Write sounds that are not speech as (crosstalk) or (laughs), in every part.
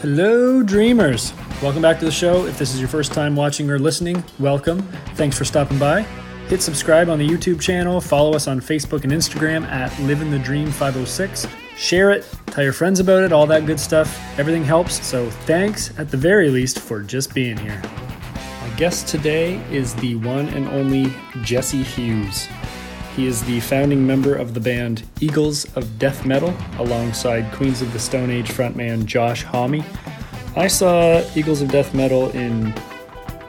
Hello, dreamers. Welcome back to the show. If this is your first time watching or listening, welcome. Thanks for stopping by. Hit subscribe on the YouTube channel, follow us on Facebook and Instagram at Living the Dream 506. Share it, tell your friends about it, all that good stuff. Everything helps, so thanks at the very least for just being here. My guest today is the one and only Jesse Hughes. He is the founding member of the band Eagles of Death Metal alongside Queens of the Stone Age frontman Josh Homme. I saw Eagles of Death Metal in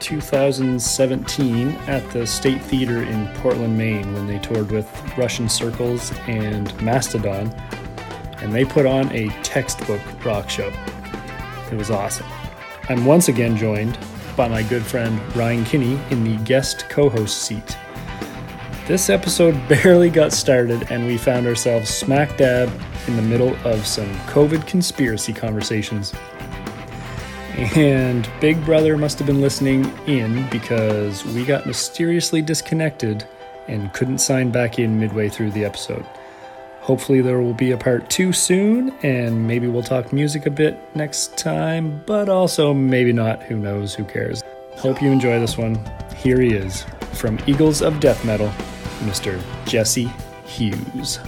2017 at the State Theater in Portland, Maine, when they toured with Russian Circles and Mastodon, and they put on a textbook rock show. It was awesome. I'm once again joined by my good friend Ryan Kinney in the guest co host seat. This episode (laughs) barely got started, and we found ourselves smack dab in the middle of some COVID conspiracy conversations. And Big Brother must have been listening in because we got mysteriously disconnected and couldn't sign back in midway through the episode. Hopefully, there will be a part two soon, and maybe we'll talk music a bit next time, but also maybe not. Who knows? Who cares? Hope you enjoy this one. Here he is from Eagles of Death Metal. Mr. Jesse Hughes.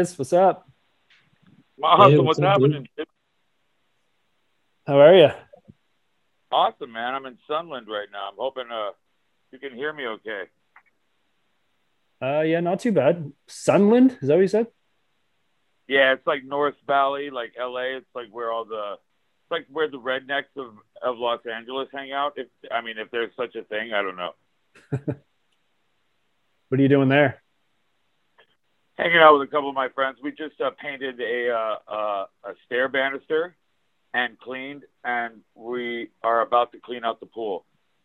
There he is. What's up? Awesome. Hey, what's what's up, happening? How are you? Awesome, man. I'm in Sunland right now. I'm hoping uh you can hear me okay. Uh, yeah, not too bad. Sunland, is that what you said? Yeah, it's like North Valley, like LA. It's like where all the it's like where the rednecks of, of Los Angeles hang out. If I mean if there's such a thing, I don't know. (laughs) What are you doing there? Hanging out with a couple of my friends. We just uh, painted a uh, uh, a stair banister and cleaned, and we are about to clean out the pool.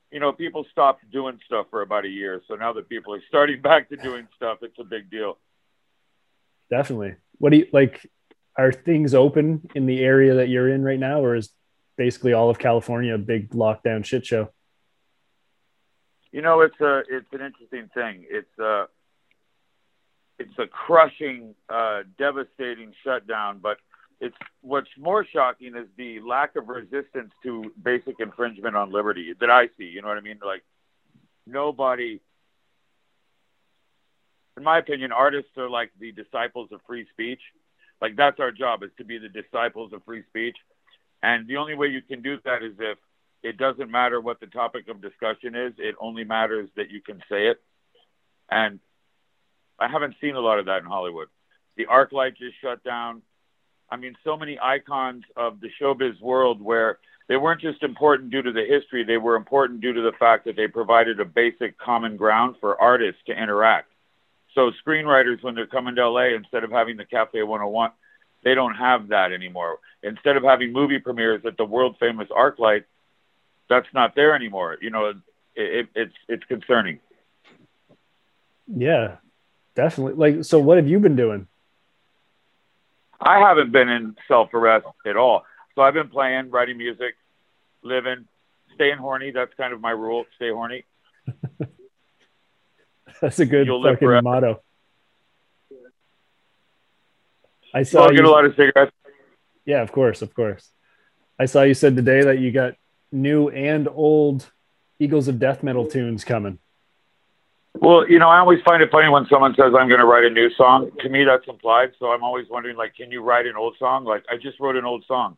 You know, people stopped doing stuff for about a year, so now that people are starting (laughs) back to doing stuff, it's a big deal. Definitely. What do you like? Are things open in the area that you're in right now, or is basically all of California a big lockdown shit show? You know, it's a it's an interesting thing. It's a it's a crushing, uh, devastating shutdown. But it's what's more shocking is the lack of resistance to basic infringement on liberty that I see. You know what I mean? Like nobody, in my opinion, artists are like the disciples of free speech. Like that's our job is to be the disciples of free speech. And the only way you can do that is if it doesn't matter what the topic of discussion is. It only matters that you can say it. And I haven't seen a lot of that in Hollywood. The ArcLight just shut down. I mean, so many icons of the showbiz world where they weren't just important due to the history, they were important due to the fact that they provided a basic common ground for artists to interact. So screenwriters, when they're coming to LA, instead of having the Cafe 101, they don't have that anymore. Instead of having movie premieres at the world famous ArcLight, that's not there anymore. You know, it, it, it's it's concerning. Yeah, definitely. Like, so what have you been doing? I haven't been in self arrest at all. So I've been playing, writing music, living, staying horny. That's kind of my rule. Stay horny. (laughs) That's a good You'll fucking motto. I saw get you, a lot of cigarettes. yeah, of course, of course. I saw you said today that you got new and old Eagles of Death Metal tunes coming. Well, you know, I always find it funny when someone says I'm going to write a new song. To me, that's implied. So I'm always wondering, like, can you write an old song? Like, I just wrote an old song.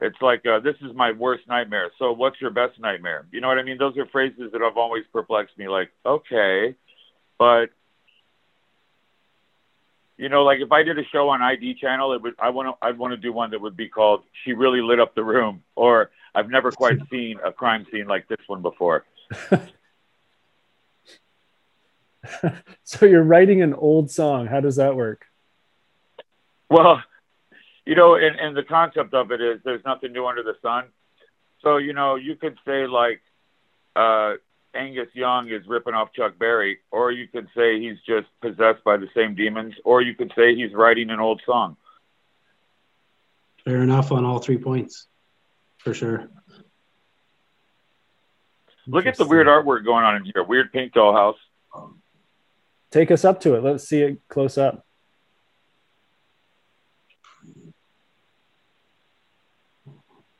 It's like, uh, this is my worst nightmare. So what's your best nightmare? You know what I mean? Those are phrases that have always perplexed me. Like, okay, but you know, like if I did a show on ID channel, it would I want to I'd want to do one that would be called "She Really Lit Up the Room" or "I've never quite (laughs) seen a crime scene like this one before." (laughs) (laughs) so you're writing an old song. How does that work? Well, you know, and, and the concept of it is there's nothing new under the sun. So, you know, you could say like uh, Angus Young is ripping off Chuck Berry, or you could say he's just possessed by the same demons, or you could say he's writing an old song. Fair enough on all three points, for sure. Look at the weird artwork going on in here. Weird pink dollhouse. Take us up to it. Let's see it close up.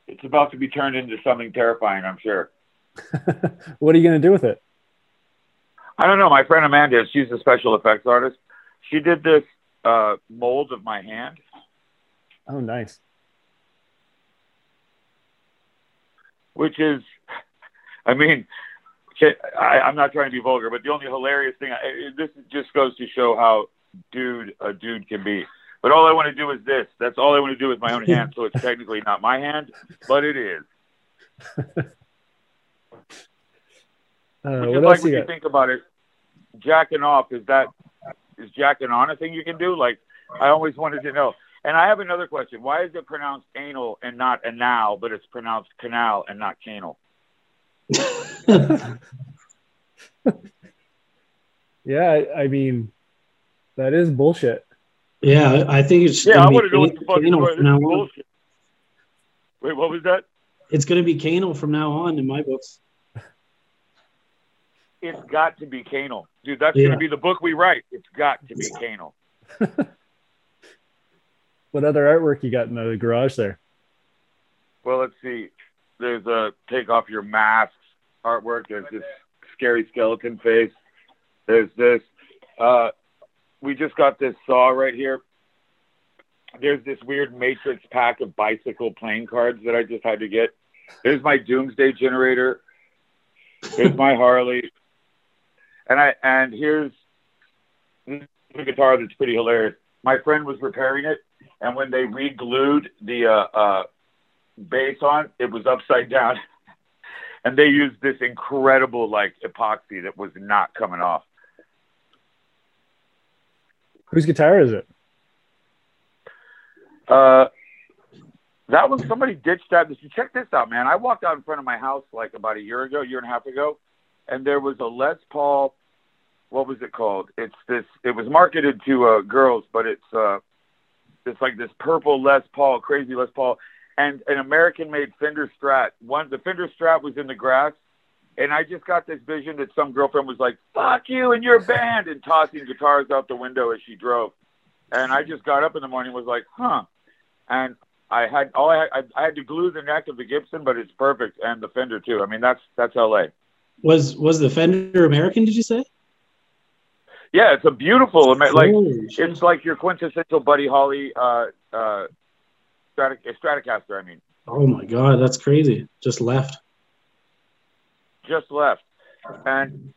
It's about to be turned into something terrifying, I'm sure. (laughs) what are you going to do with it? I don't know. My friend Amanda, she's a special effects artist. She did this uh, mold of my hand. Oh, nice. Which is, I mean, I, I'm not trying to be vulgar, but the only hilarious thing, I, this just goes to show how dude a dude can be. But all I want to do is this. That's all I want to do with my own hand. So it's (laughs) technically not my hand, but it is. (laughs) Uh, Which what is else like when you you think about it, jacking off is that is jacking on a thing you can do? Like I always wanted to know. And I have another question. Why is it pronounced anal and not anal, but it's pronounced canal and not canal? (laughs) Yeah, I, I mean, that is bullshit. yeah, I think it's Yeah, I want to know what the fuck is Canal going from now on. on. Bullshit. Wait, what was that? It's going to be Canal from now on in my books. It's got to be canal. Dude, that's Yeah. going to be the book we write. It's got to be (laughs) canal. (laughs) What other artwork you got in the garage there? Well, let's see. There's a take off your masks artwork. There's this scary skeleton face. There's this. Uh, we just got this saw right here. There's this weird matrix pack of bicycle playing cards that I just had to get. There's my doomsday generator. Here's my Harley. And I and here's the guitar that's pretty hilarious. My friend was repairing it, and when they re-glued the uh, uh, bass on, it was upside down. (laughs) and they used this incredible like epoxy that was not coming off. Whose guitar is it? Uh, that was somebody ditched that. Check this out, man. I walked out in front of my house like about a year ago, year and a half ago, and there was a Les Paul. What was it called? It's this. It was marketed to uh, girls, but it's uh, it's like this purple Les Paul, crazy Les Paul, and an American-made Fender Strat. One, the Fender Strat was in the grass, and I just got this vision that some girlfriend was like, "Fuck you and your band," and tossing guitars out the window as she drove. And I just got up in the morning, and was like, "Huh," and I had all I had, I had to glue the neck of the Gibson, but it's perfect, and the Fender too. I mean, that's that's LA. Was was the Fender American? Did you say? Yeah, it's a beautiful, like Holy shit. it's like your quintessential Buddy Holly uh, uh, Strata- Stratocaster. I mean, Oh my god, that's crazy. Just left. just left, and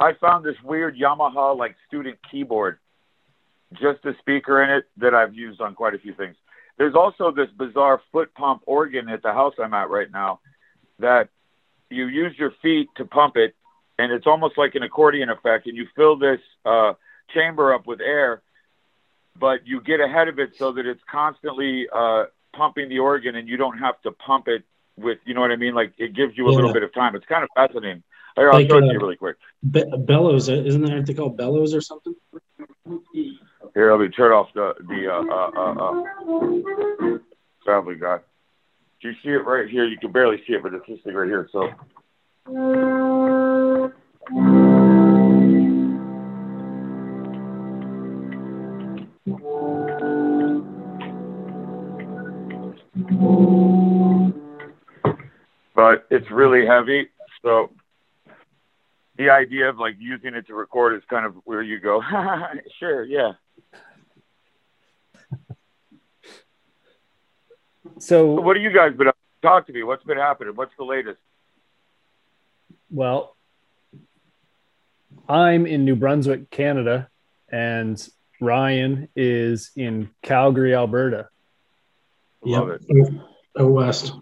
I found this weird Yamaha like student keyboard, just a speaker in it that I've used on quite a few things. There's also this bizarre foot pump organ at the house I'm at right now that you use your feet to pump it, and it's almost like an accordion effect, and you fill this uh, chamber up with air, but you get ahead of it so that it's constantly uh, pumping the organ, and you don't have to pump it with, you know what I mean? Like it gives you a little bit of time. It's kind of fascinating. Here, I'll Like, show it to uh, you really quick. Be- bellows, uh, isn't that they called bellows or something? Here, let me turn off the the uh, uh, uh, uh, traveling guy. Do you see it right here? You can barely see it, but it's this thing right here. So. But it's really heavy, so the idea of like using it to record is kind of where you go. (laughs) sure, yeah. So, What do you guys been up? Talk to me. What's been happening? What's the latest? well, I'm in New Brunswick, Canada, and Ryan is in Calgary, Alberta. Love Yep. it. Out west.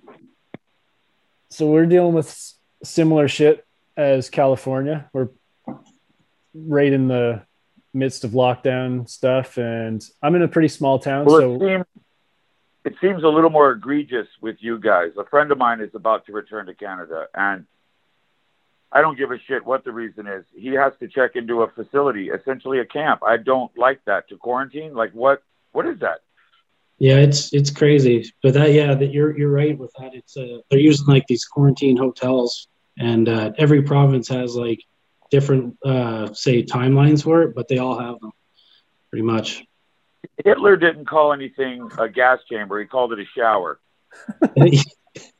So we're dealing with similar shit as California. We're right in the midst of lockdown stuff, and I'm in a pretty small town, Well, so it seems it seems a little more egregious with you guys. A friend of mine is about to return to Canada, and I don't give a shit what the reason is. He has to check into a facility, essentially a camp. I don't like that to quarantine. Like what? What is that? Yeah, it's it's crazy, but that yeah, that you're you're right with that. It's uh, they're using like these quarantine hotels, and uh, every province has like different uh, say timelines for it, but they all have them pretty much. Hitler didn't call anything a gas chamber. He called it a shower. (laughs)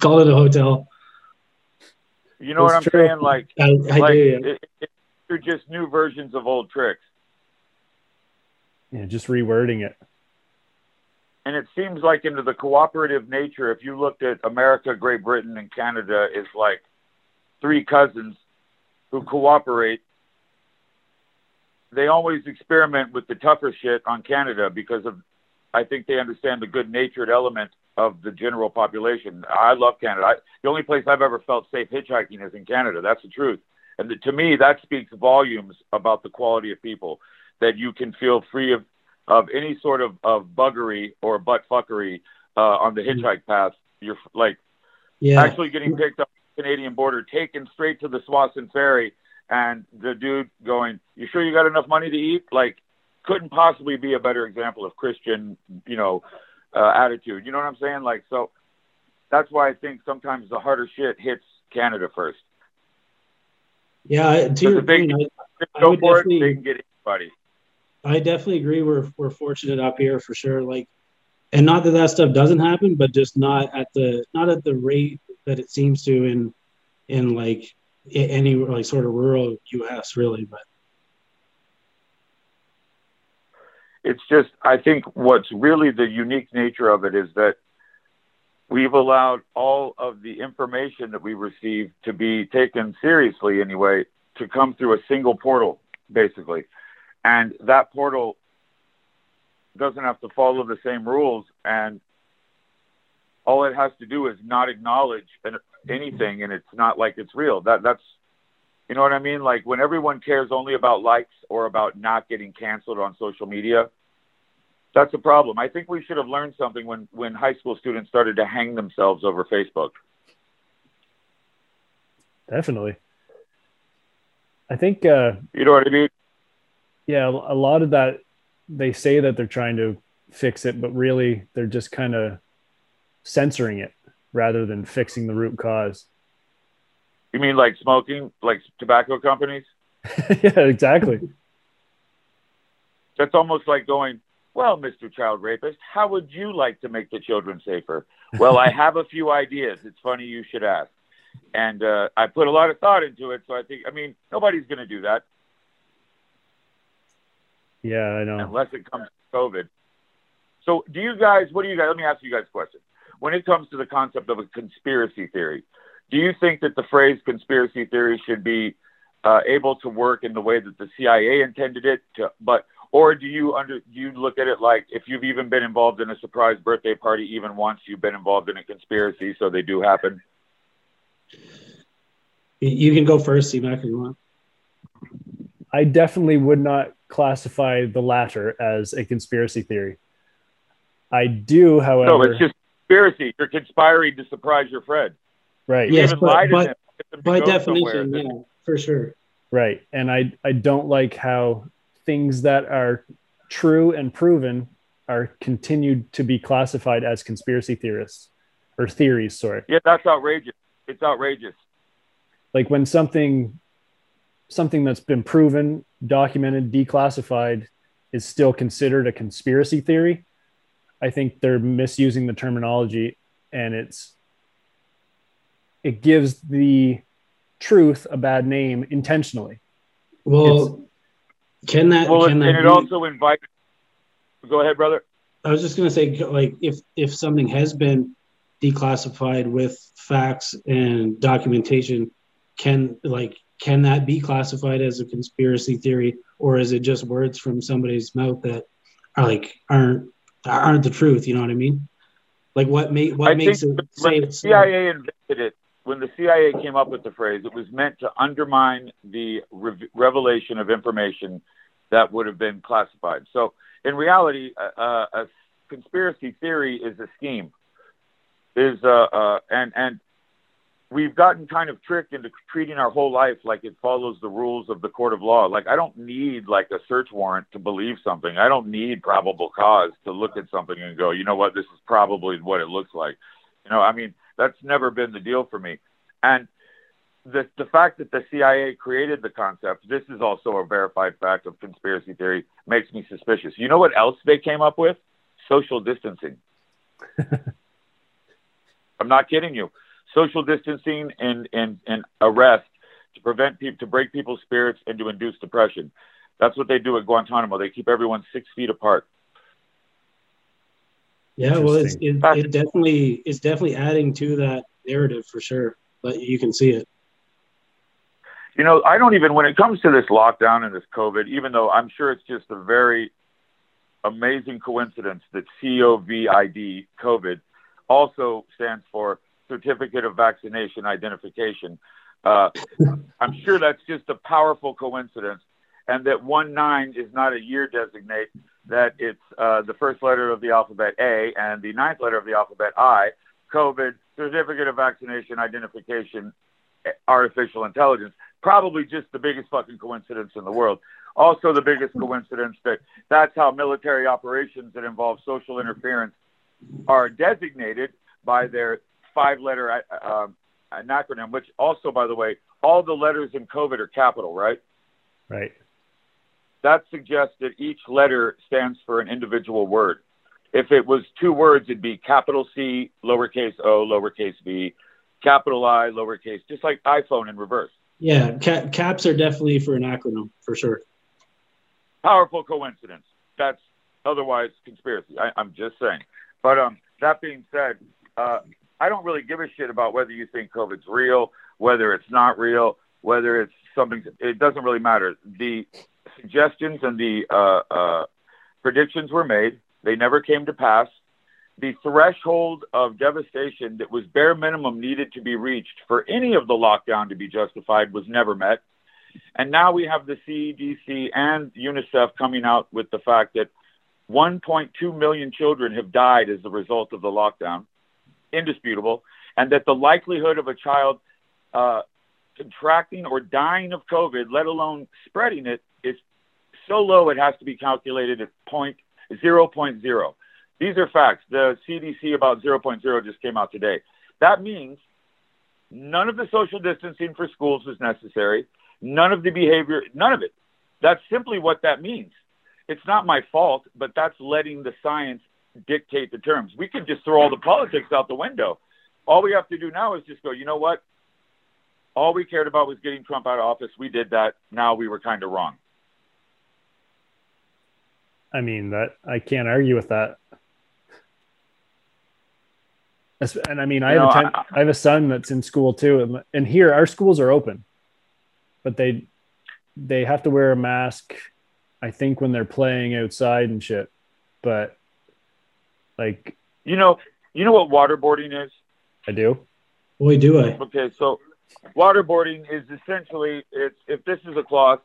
Call it a hotel. You know what I'm true. saying? Like, I, I like do. Yeah. it, it, they're just new versions of old tricks. yeah, just rewording it. And it seems like into the cooperative nature, if you looked at America, Great Britain, and Canada, is like three cousins who cooperate. They always experiment with the tougher shit on Canada because of, I think they understand the good natured element of the general population. I love Canada. I, the only place I've ever felt safe hitchhiking is in Canada. That's the truth. And the, to me, that speaks volumes about the quality of people that you can feel free of of any sort of, of buggery or butt fuckery uh, on the hitchhike path. You're like yeah. actually getting picked up Canadian border, taken straight to the Swanson Ferry, and the dude going, "You sure you got enough money to eat?" Like, couldn't possibly be a better example of Christian, you know, uh, attitude. You know what I'm saying? Like, so that's why I think sometimes the harder shit hits Canada first. yeah. To your they, point, I, they I go would for it, they can get anybody. I definitely agree. We're we're fortunate up here for sure. Like, and not that that stuff doesn't happen, but just not at the not at the rate that it seems to in in like any like sort of rural U.S. Really, but it's just I think what's really the unique nature of it is that we've allowed all of the information that we receive to be taken seriously anyway to come through a single portal basically and that portal doesn't have to follow the same rules and all it has to do is not acknowledge anything and it's not like it's real that that's you know what I mean? Like when everyone cares only about likes or about not getting canceled on social media, that's a problem. I think we should have learned something when when high school students started to hang themselves over Facebook. Definitely. I think, uh, You know what I mean? Yeah, a lot of that, they say that they're trying to fix it, but really they're just kind of censoring it rather than fixing the root cause. You mean like smoking, like tobacco companies? (laughs) yeah, exactly. That's almost like going, well, Mr. Child Rapist, how would you like to make the children safer? Well, I have a few ideas. It's funny you should ask. And uh, I put a lot of thought into it. So I think, I mean, nobody's going to do that Yeah, I know. unless it comes to COVID. So, do you guys, what do you guys, let me ask you guys a question. When it comes to the concept of a conspiracy theory, do you think that the phrase conspiracy theory should be uh, able to work in the way that the CIA intended it to, but, or do you under, do you look at it like if you've even been involved in a surprise birthday party even once, you've been involved in a conspiracy, so they do happen? you- you can go first, C-Mac, if you want. I definitely would not classify the latter as a conspiracy theory. I do, however, No, it's just conspiracy. You're conspiring to surprise your friend. right, You Yes, but- but- them, get them to By definition, somewhere. yeah, for sure. right, and I I don't like how things that are true and proven are continued to be classified as conspiracy theorists or theories. Sorry, Yeah, that's outrageous. It's outrageous. like when something something that's been proven, documented, declassified is still considered a conspiracy theory. I think they're misusing the terminology and it's it gives the truth a bad name intentionally. Well, can that Well, can and, that and it be- also invites. Go ahead, brother. I was just gonna say, like, if if something has been declassified with facts and documentation, can like can that be classified as a conspiracy theory, or is it just words from somebody's mouth that are like aren't aren't the truth? You know what I mean? Like, what make what I makes it when say the it's so? CIA invented it, when the CIA came up with the phrase, it was meant to undermine the re- revelation of information that would have been classified. So, in reality, uh, a conspiracy theory is a scheme. Is uh, uh, and and we've gotten kind of tricked into treating our whole life like it follows the rules of the court of law. Like I don't need like a search warrant to believe something. I don't need probable cause to look at something and go, you know what, this is probably what it looks like. You know, I mean, that's never been the deal for me. And the the fact that the CIA created the concept, this is also a verified fact of conspiracy theory, makes me suspicious. You know what else they came up with? Social distancing. (laughs) I'm not kidding you social distancing and, and, and arrest to prevent people to break people's spirits and to induce depression. That's what they do at Guantanamo. They keep everyone six feet apart. Yeah, well, it's, it, it definitely it's definitely adding to that narrative for sure. But you can see it. You know, I don't even when it comes to this lockdown and this COVID, even though I'm sure it's just a very amazing coincidence that COVID, COVID, also stands for certificate of vaccination identification. Uh, I'm sure that's just a powerful coincidence, and that one nine is not a year designate. That it's uh, the first letter of the alphabet A and the ninth letter of the alphabet I. COVID certificate of vaccination identification artificial intelligence. Probably just the biggest fucking coincidence in the world. Also, the biggest coincidence that that's how military operations that involve social interference are designated by their five letter uh, um, an acronym, which also, by the way, all the letters in COVID are capital, right? Right. That suggests that each letter stands for an individual word. If it was two words, it'd be capital C, lowercase o, lowercase v, capital I, lowercase, just like iPhone in reverse. Yeah, ca- caps are definitely for an acronym, for sure. Powerful coincidence. That's otherwise conspiracy. I, am just saying. But um, that being said, uh, I don't really give a shit about whether you think COVID's real, whether it's not real, whether it's something. It doesn't really matter. The suggestions and the uh, uh, predictions were made. They never came to pass. The threshold of devastation that was bare minimum needed to be reached for any of the lockdown to be justified was never met. And now we have the CDC and UNICEF coming out with the fact that 1.2 million children have died as a result of the lockdown indisputable, and that the likelihood of a child uh, contracting or dying of COVID, let alone spreading it, is so low it has to be calculated at point 0.0. These are facts. The CDC about 0.0 just came out today. That means none of the social distancing for schools is necessary. None of the behavior, none of it. That's simply what that means. It's not my fault, but that's letting the science dictate the terms. We could just throw all the politics out the window. All we have to do now is just go, you know what? All we cared about was getting Trump out of office. We did that. Now we were kind of wrong. I mean, that I can't argue with that. And I mean, I, have, know, a ten, I, I have a son that's in school too, and, and here our schools are open, but they they have to wear a mask. I think when they're playing outside and shit, but like, you know, you know what waterboarding is? I do. Boy, do I. Okay, so waterboarding is essentially it's if this is a cloth,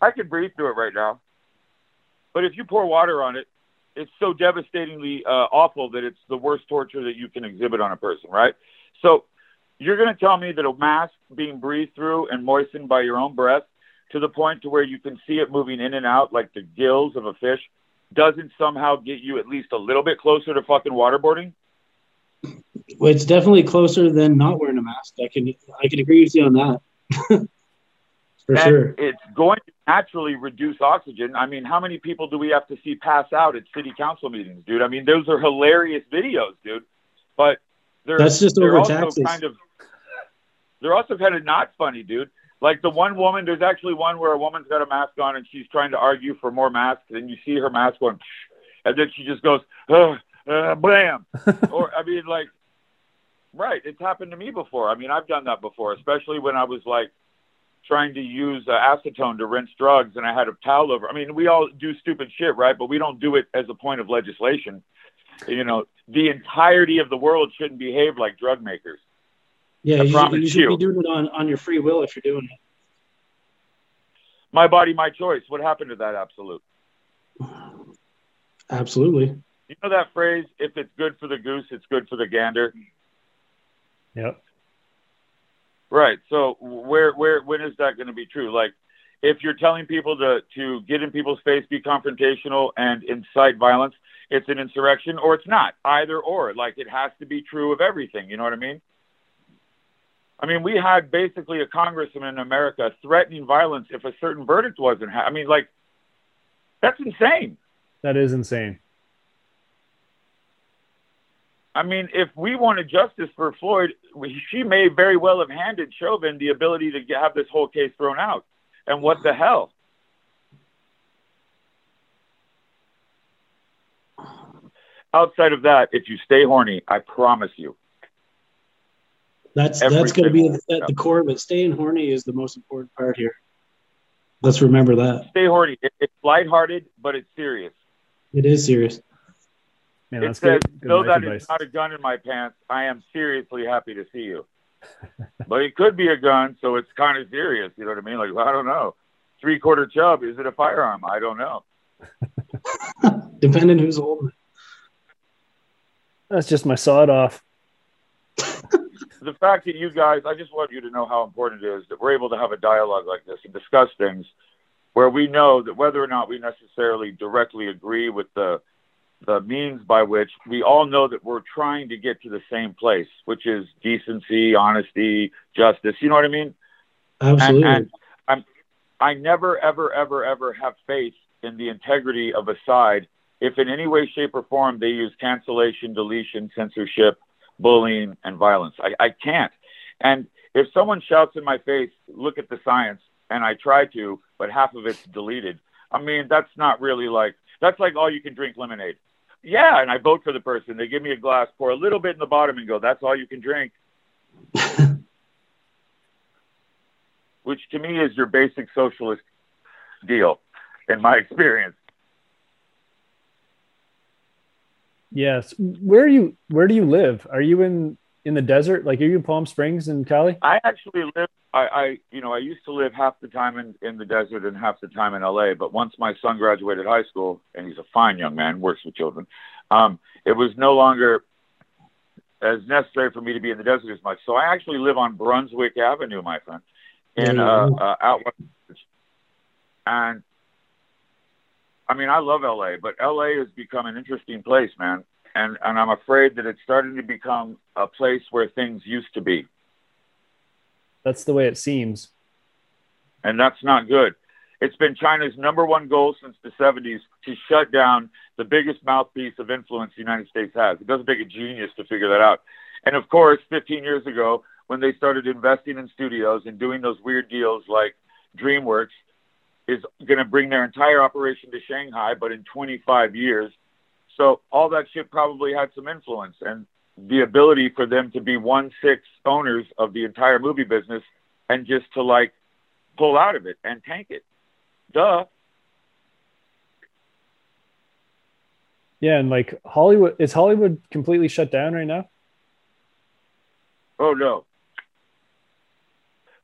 I could breathe through it right now, but if you pour water on it, it's so devastatingly uh, awful that it's the worst torture that you can exhibit on a person, right? So you're going to tell me that a mask being breathed through and moistened by your own breath to the point to where you can see it moving in and out like the gills of a fish doesn't somehow get you at least a little bit closer to fucking waterboarding? Well, it's definitely closer than not wearing a mask. I can I can agree with you on that. (laughs) For and sure. It's going to naturally reduce oxygen. I mean, how many people do we have to see pass out at city council meetings, dude? I mean, those are hilarious videos, dude. But they're that's just they're over also kind of they're also kind of not funny, dude. Like the one woman, there's actually one where a woman's got a mask on and she's trying to argue for more masks, and you see her mask going, and then she just goes, uh, uh, blam. (laughs) or I mean, like, right? It's happened to me before. I mean, I've done that before, especially when I was like trying to use uh, acetone to rinse drugs, and I had a towel over. I mean, we all do stupid shit, right? But we don't do it as a point of legislation. You know, the entirety of the world shouldn't behave like drug makers. Yeah, I you should, promise you should you. be doing it on, on your free will if you're doing it. my on your free will if you're doing it. My body, my choice. What happened to that absolute? Absolutely. You know that phrase, if it's good for the goose, it's good for the gander? Yep. Right. So where where when is that going to be true? Like if you're telling people to to get in people's face, be confrontational and incite violence, it's an insurrection or it's not. Either or. Like it has to be true of everything, you know what I mean? I mean, we had basically a congressman in America threatening violence if a certain verdict wasn't ha- I mean, like that's insane. That is insane. I mean, if we wanted justice for Floyd, we- she may very well have handed Chauvin the ability to get, have this whole case thrown out. And what the hell? Outside of that, if you stay horny, I promise you. That's Every that's going to be single- at the core of it. Staying horny is the most important part here. Let's remember that. Stay horny. It, it's lighthearted, but it's serious. It is serious. Man, it that's says, good. good though that advice. is not a gun in my pants, I am seriously happy to see you. (laughs) but it could be a gun, so it's kind of serious. You know what I mean? Like, I don't know. Three quarter chub, is it a firearm? I don't know. (laughs) Depending who's holding it. That's just my sawed off. The fact that you guys, I just want you to know how important it is that we're able to have a dialogue like this and discuss things where we know that whether or not we necessarily directly agree with the the means by which we all know that we're trying to get to the same place, which is decency, honesty, justice. You know what I mean? Absolutely. And, and I'm, I never, ever, ever, ever have faith in the integrity of a side if in any way, shape, or form they use cancellation, deletion, censorship, bullying, and violence. I, I can't. And if someone shouts in my face, look at the science, and I try to, but half of it's deleted, I mean, that's not really like, that's like all you can drink lemonade. Yeah, and I vote for the person. They give me a glass, pour a little bit in the bottom, and go, that's all you can drink. (laughs) Which to me is your basic socialist deal, in my experience. Yes. Where are you? Where do you live? Are you in in the desert? Like, are you in Palm Springs in Cali? I actually live. I, I, you know, I used to live half the time in, in the desert and half the time in LA. But once my son graduated high school, and he's a fine young man, works with children, um, it was no longer as necessary for me to be in the desert as much. So I actually live on Brunswick Avenue, my friend, in uh, uh, out west. And I mean, I love LA, but LA has become an interesting place, man. And and I'm afraid that it's starting to become a place where things used to be. That's the way it seems. and that's not good. It's been China's number one goal since the 70s to shut down the biggest mouthpiece of influence the United States has. It doesn't take a genius to figure that out. And of course, 15 years ago, when they started investing in studios and doing those weird deals like DreamWorks, is going to bring their entire operation to Shanghai, but in 25 years. So all that shit probably had some influence, and the ability for them to be one sixth owners of the entire movie business and just to like pull out of it and tank it. Duh. Yeah, and like Hollywood is Hollywood completely shut down right now? Oh no.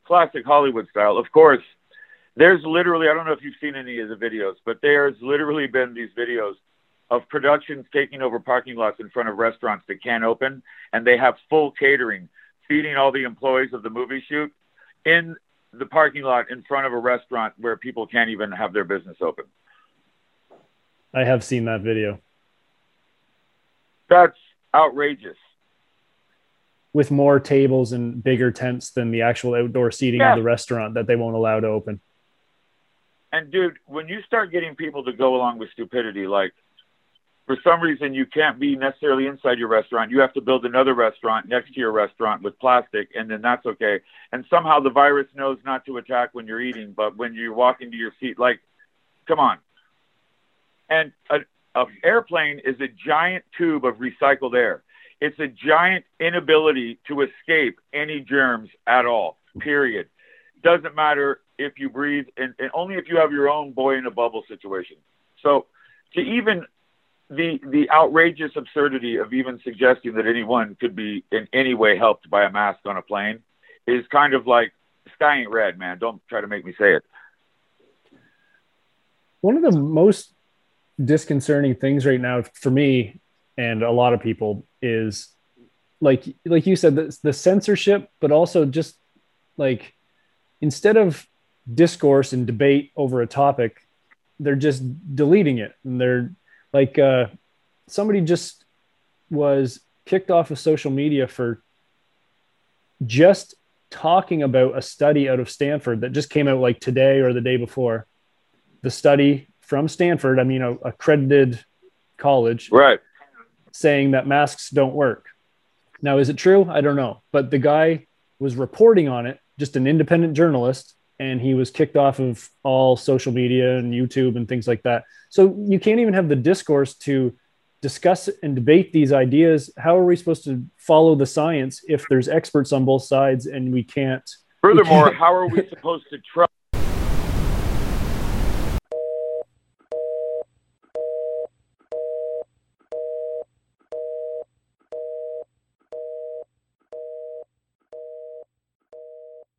Classic Hollywood style. Of course, there's literally I don't know if you've seen any of the videos, but there's literally been these videos of productions taking over parking lots in front of restaurants that can't open and they have full catering, feeding all the employees of the movie shoot in the parking lot in front of a restaurant where people can't even have their business open. I have seen that video That's outrageous. with more tables and bigger tents than the actual outdoor seating Yeah. of the restaurant that they won't allow to open. And dude, when you start getting people to go along with stupidity, like for some reason you can't be necessarily inside your restaurant, you have to build another restaurant next to your restaurant with plastic, and then that's okay. And somehow the virus knows not to attack when you're eating, but when you walk into your seat, like, come on. And a, a airplane is a giant tube of recycled air. It's a giant inability to escape any germs at all. Period. Doesn't matter if you breathe, and, and only if you have your own boy in a bubble situation. So to even the the outrageous absurdity of even suggesting that anyone could be in any way helped by a mask on a plane is kind of like sky ain't red, man. Don't try to make me say it. One of the most disconcerting things right now for me and a lot of people is like like you said the, the censorship but also just like instead of discourse and debate over a topic they're just deleting it and they're like uh, somebody just was kicked off of social media for just talking about a study out of Stanford that just came out like today or the day before. The study from Stanford, I mean, a accredited college, right, saying that masks don't work. Now, is it true? I don't know, but the guy was reporting on it, just an independent journalist, and he was kicked off of all social media and YouTube and things like that. So you can't even have the discourse to discuss and debate these ideas. How are we supposed to follow the science if there's experts on both sides and we can't? Furthermore, we can't... how are we supposed to trust